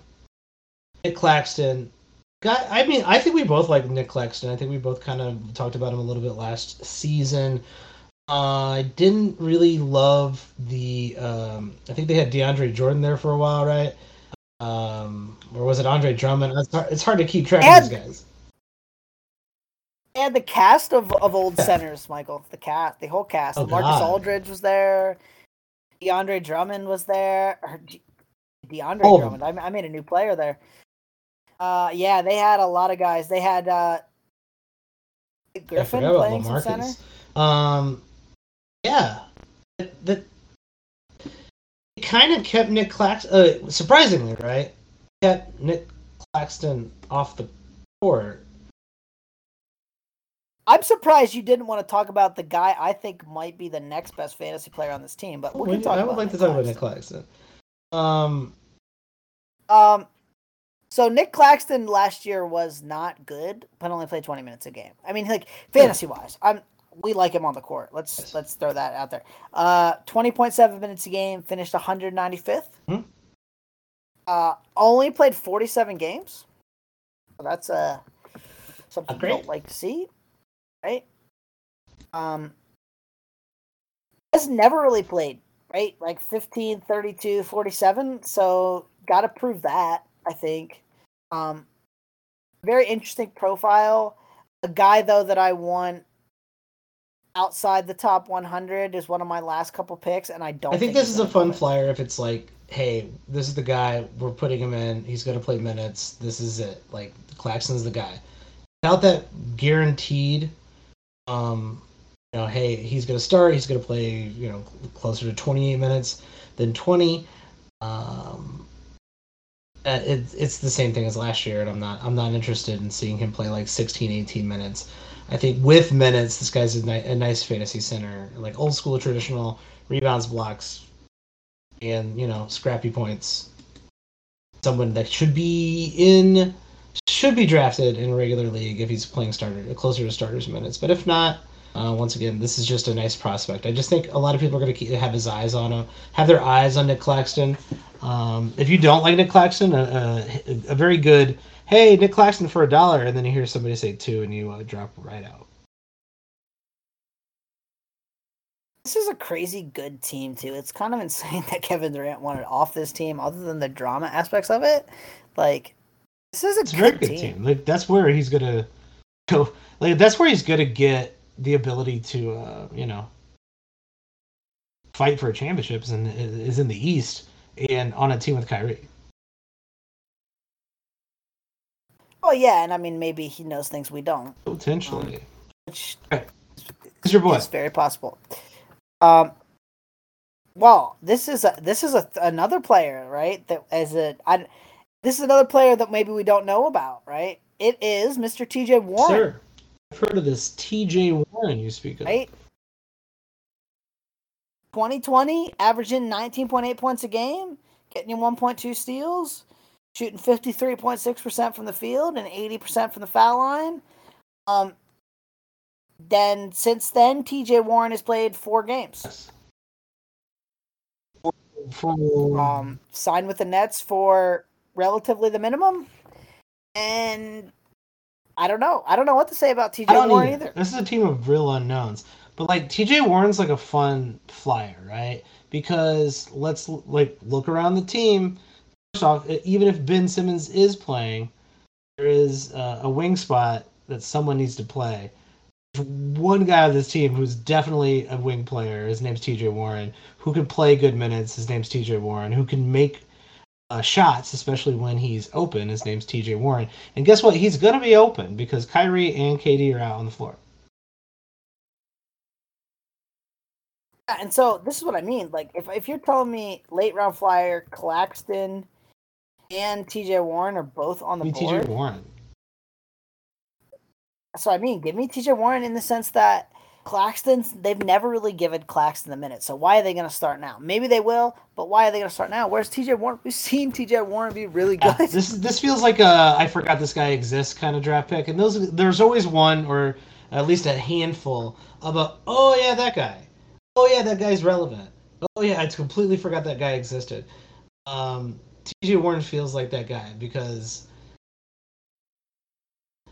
Nick Claxton. Got, I mean, I think we both like Nick Claxton. I think we both kind of talked about him a little bit last season. Uh, I didn't really love the. Um, I think they had DeAndre Jordan there for a while, right? Um, or was it Andre Drummond? It's hard, it's hard to keep track and, of these guys. And the cast of, of old centers, Michael. The cast, the whole cast. Oh, Marcus Aldridge was there. DeAndre Drummond was there. Or DeAndre oh. Drummond. I, I made a new player there. Uh, yeah, they had a lot of guys. They had uh, Griffin playing some center. Um, yeah, the, kind of kept Nick Claxton, uh, surprisingly, right? Kept Nick Claxton off the court. I'm surprised you didn't want to talk about the guy I think might be the next best fantasy player on this team, but we can talk. I would like Nick to talk Claxton. about Nick Claxton. Um, um, so Nick Claxton last year was not good, but only played 20 minutes a game. I mean, like fantasy wise, I'm we like him on the court. Let's yes. let's throw that out there. Uh, twenty point seven minutes a game, finished one hundred ninety fifth. Mm-hmm. Uh, only played forty seven games. So that's uh something we don't like to see, right? Um, has never really played, right? Like 15, 32, 47. So got to prove that. I think. Um, very interesting profile. A guy though that I want outside the top 100 is one of my last couple picks, and I don't. I think, think this is a fun flyer if it's like, hey, this is the guy we're putting him in. He's going to play minutes. This is it. Like Claxton's the guy. Without that guaranteed, um, you know, hey, he's going to start. He's going to play, you know, closer to 28 minutes than 20. Um, it, it's the same thing as last year, and I'm not I'm not interested in seeing him play like 16, 18 minutes. I think with minutes, this guy's a, ni- a nice fantasy center, like old school traditional rebounds, blocks, and you know scrappy points. Someone that should be in should be drafted in a regular league if he's playing starter closer to starters minutes. But if not, uh, once again, this is just a nice prospect. I just think a lot of people are going to have his eyes on him, have their eyes on Nick Claxton. Um, if you don't like Nick Claxton, a, very good hey, Nick Claxton for a dollar, and then you hear somebody say two, and you uh, drop right out. This is a crazy good team too. It's kind of (laughs) insane that Kevin Durant wanted off this team, other than the drama aspects of it. Like, this is a it's good, good team. team. Like, that's where he's gonna (laughs) go. Like, that's where he's gonna get the ability to, uh, you know, fight for championships, and is in the East and on a team with Kyrie. Oh yeah, and I mean maybe he knows things we don't. Potentially. Um, which Who's your boy? It's very possible. Um, Well, this is a this is a another player, right? That as a I, this is another player that maybe we don't know about, right? It is Mr. T.J. Warren. Sir, I've heard of this T.J. Warren you speak of. Right. 2020, averaging 19.8 points a game, getting you 1.2 steals, shooting 53.6% from the field and 80% from the foul line. Um, then since then, TJ Warren has played four games. For, Um, signed with the Nets for relatively the minimum, and I don't know. I don't know what to say about TJ Warren either. either. This is a team of real unknowns. But like TJ Warren's like a fun flyer, right? Because let's like look around the team. Off, even if Ben Simmons is playing, there is uh, a wing spot that someone needs to play. One guy on this team who's definitely a wing player. His name's TJ Warren, who can play good minutes. His name's TJ Warren, who can make uh, shots, especially when he's open. His name's TJ Warren. And guess what? He's going to be open because Kyrie and KD are out on the floor. And so this is what I mean. Like if if you're telling me late round flyer Claxton and TJ Warren are both on the Be board, TJ Warren. So I mean, give me TJ Warren in the sense that Claxton's they've never really given Claxton the minute. So why are they going to start now? Maybe they will, but why are they going to start now? Where's TJ Warren? We've seen TJ Warren be really Yeah, good. this this feels like a I forgot this guy exists kind of draft pick, and those there's always one or at least a handful of a oh yeah that guy, oh yeah that guy's relevant, oh yeah I completely forgot that guy existed. Um, T.J. Warren feels like that guy because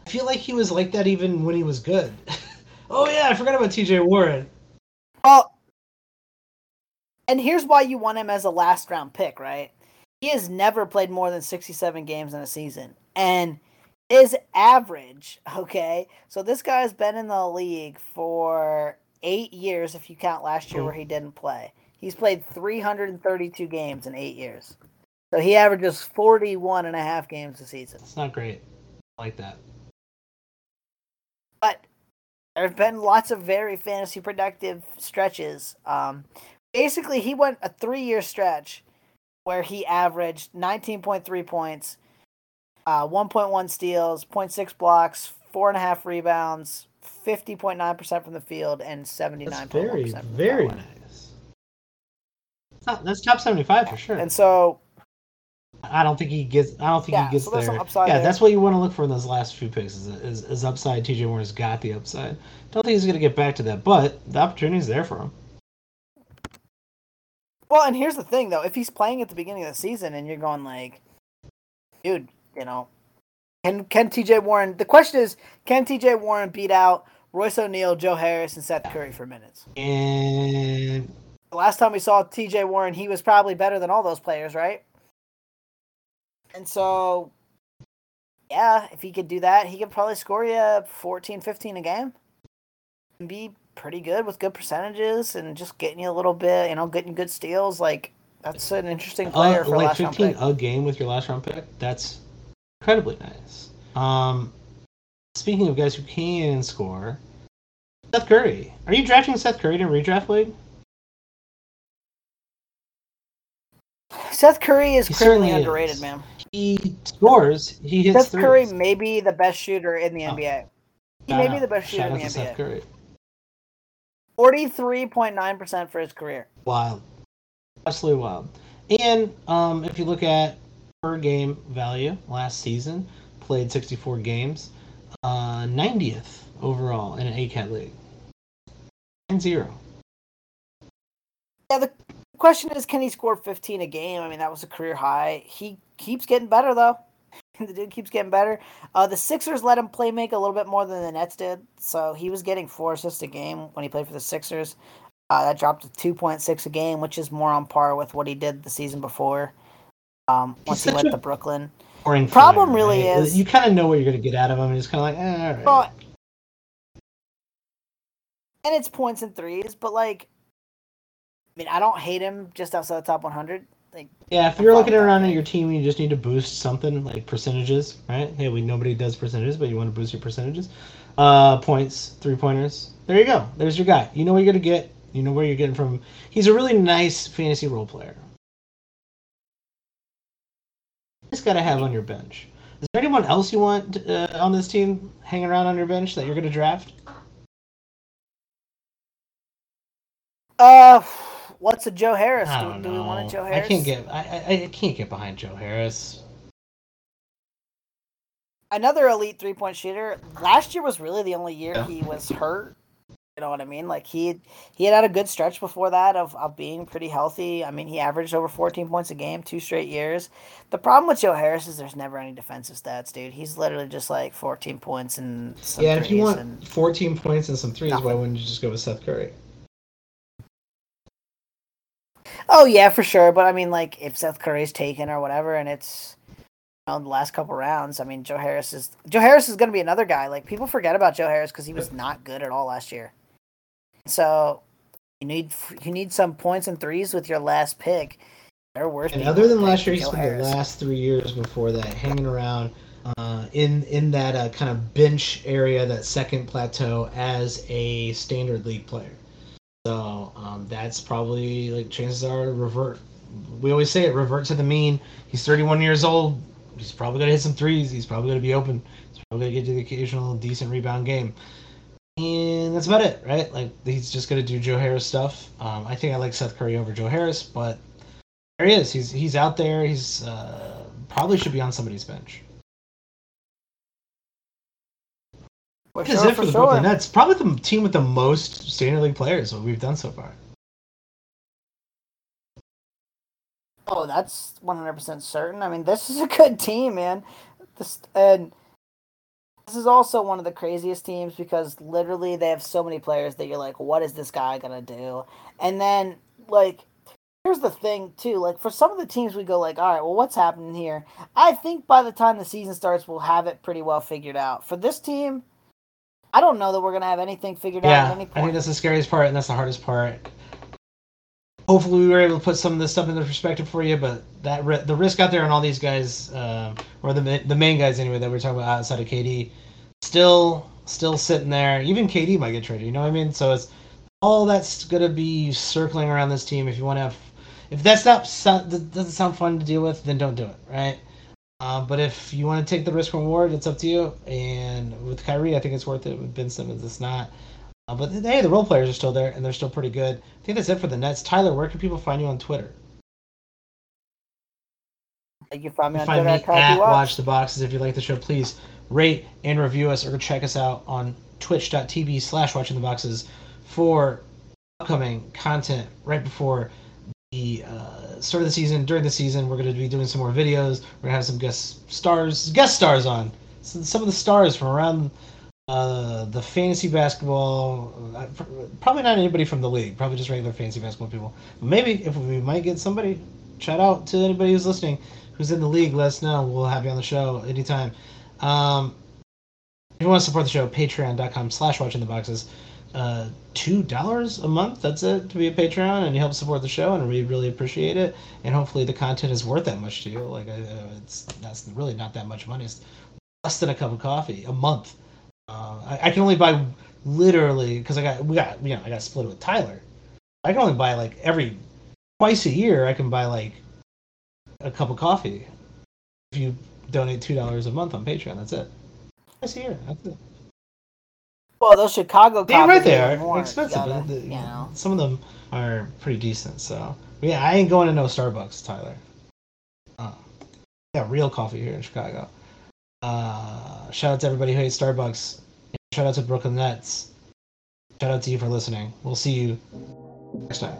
I feel like he was like that even when he was good. (laughs) oh yeah, I forgot about T.J. Warren. Well, and here's why you want him as a last round pick, right? He has never played more than 67 games in a season. And is average, okay? So this guy's been in the league for eight years, if you count last year where he didn't play. He's played 332 games in eight years. So he averages 41 and a half games a season. It's not great. I like that. but there have been lots of very fantasy productive stretches. Um, basically, he went a three year stretch where he averaged 19.3 points, uh, 1.1 steals, 0.6 blocks, four and a half rebounds, 50.9% from the field, and 79.1% That's from very very nice. That's top seventy five for sure. And so, I don't think he gets. I don't think Yeah, he gets so there. upside yeah, there. that's what you want to look for in those last few picks. Is, is, is upside. TJ Warren's got the upside. Don't think he's gonna get back to that, but the opportunity is there for him. well, and here's the thing though: if he's playing at the beginning of the season, and you're going like, dude, you know, can can T.J. Warren? The question is, can T.J. Warren beat out Royce O'Neale, Joe Harris, and Seth Curry for minutes? And The last time we saw T.J. Warren, he was probably better than all those players, right? And so, yeah, if he could do that, he could probably score you 14, 15 a game. And be pretty good with good percentages and just getting you a little bit, you know, getting good steals. Like, that's an interesting player uh, for like last round fifteen pick. a game with your last round pick. That's incredibly nice. Um, speaking of guys who can score, Seth Curry. Are you drafting Seth Curry in redraft league? Seth Curry is He criminally underrated, is. man. He scores. He hits Seth Curry threes. may be the best shooter in the Oh. NBA. He may be the best shooter shout in the to Seth NBA. Curry. 43.9% for his career. Wild. Absolutely wild. And um, if you look at per game value last season, played 64 games, uh, 90th overall in an eight cat league. 9 0. Yeah, the question is, can he score 15 a game? I mean, that was a career high. He keeps getting better, though. (laughs) the dude keeps getting better. Uh, the Sixers let him play make a little bit more than the Nets did, so he was getting four assists a game when he played for the Sixers. Uh, that dropped to 2.6 a game, which is more on par with what he did the season before. Um, once he went to Brooklyn. Problem flyer, really right? is- You kind of know what you're going to get out of him, and it's kind of like, eh, all right. Well, and it's points and threes, but like, I mean, I don't hate him just outside the top 100. Like, Yeah, if I'm you're looking around at your team and you just need to boost something like percentages, right? Hey, we nobody does percentages, but you want to boost your percentages. Uh, points, three pointers. There you go. There's your guy. You know what you're gonna get. You know where you're getting from. He's a really nice fantasy role player. Just gotta have on your bench. Is there anyone else you want uh, on this team hanging around on your bench that you're gonna draft? Uh, what's a Joe Harris? I Do, don't do we want a know. Joe I Harris? can't get. I, I I can't get behind Joe Harris. another elite three point shooter. Last year was really the only year Yeah. he was hurt. You know what I mean? Like he he had had a good stretch before that of, of being pretty healthy. I mean, he averaged over 14 points a game two straight years. The problem with Joe Harris is there's never any defensive stats, dude. He's literally just like 14 points and some yeah, and if you want and 14 points and some threes, why wouldn't you just go with Seth Curry? Oh yeah, for sure. But I mean, like if Seth Curry's taken or whatever, and it's you know, the last couple rounds, I mean, Joe Harris is Joe Harris is going to be another guy. Like people forget about Joe Harris because he was not good at all last year. So you need you need some points and threes with your last pick. They're worth. And other than last year, he spent Harris. the last three years before that hanging around uh, in in that uh, kind of bench area, that second plateau as a standard league player. So um, that's probably like chances are revert. We always say it revert to the mean. He's 31 years old. He's probably gonna hit some threes. He's probably gonna be open. He's probably gonna get to the occasional decent rebound game. And that's about it, right? Like he's just gonna do Joe Harris stuff. Um, I think I like Seth Curry over Joe Harris, but there he is. He's he's out there. He's uh, probably should be on somebody's bench. That is sure, it for, for the sure. Brooklyn Nets. Probably the team with the most standard league players what we've done so far. Oh, that's one hundred percent certain. I mean, this is a good team, man. This and this is also one of the craziest teams because literally they have so many players that you're like, what is this guy gonna do? And then like, here's the thing too. Like for some of the teams, we go like, all right, well, what's happening here? I think by the time the season starts, we'll have it pretty well figured out. For this team, I don't know that we're gonna have anything figured out at any point. I think that's the scariest part, and that's the hardest part. Hopefully, we were able to put some of this stuff into perspective for you, but that ri- the risk out there on all these guys, um, or the ma- the main guys anyway that we're talking about outside of KD, still still sitting there. Even KD might get traded. You know what I mean? So it's all that's gonna be circling around this team. If you want to have, if that's not doesn't sound fun to deal with, then don't do it, right? Uh, but if you want to take the risk reward, it's up to you. And with Kyrie, I think it's worth it. With Ben Simmons, it's not. Uh, but hey, the role players are still there, and they're still pretty good. I think that's it for the Nets. Tyler, where can people find you on Twitter? You can find me You on find Twitter me at at. Watch the Boxes. If you like the show, please rate and review us, or check us out on twitch.tv slash watching the boxes for upcoming content right before the uh, start of the season. During the season, we're going to be doing some more videos. We're going to have some guest stars, guest stars on. Some of the stars from around uh, the fantasy basketball. uh, Probably not anybody from the league. Probably just regular fantasy basketball people. Maybe if we might get somebody. Shout out to anybody who's listening, who's in the league. Let us know. We'll have you on the show anytime. Um, if you want to support the show, patreon.com slash watching the boxes. Uh, two dollars a month. That's it to be a Patreon, and you help support the show, and we really appreciate it. And hopefully, the content is worth that much to you. Like, uh, it's that's really not that much money. It's less than a cup of coffee a month. Uh, I, I can only buy literally because I got we got you know I got split with Tyler. I can only buy like every twice a year. I can buy like a cup of coffee if you donate two dollars a month on Patreon. That's it. Twice a year. That's it. Well, those Chicago Yeah, copies right there. Expensive. gotta, the- you know. Some of them are pretty decent. So but yeah, I ain't going to no Starbucks, Tyler. Uh, yeah, real coffee here in Chicago. Uh, shout out to everybody who hates Starbucks. Shout out to Brooklyn Nets. Shout out to you for listening. We'll see you next time.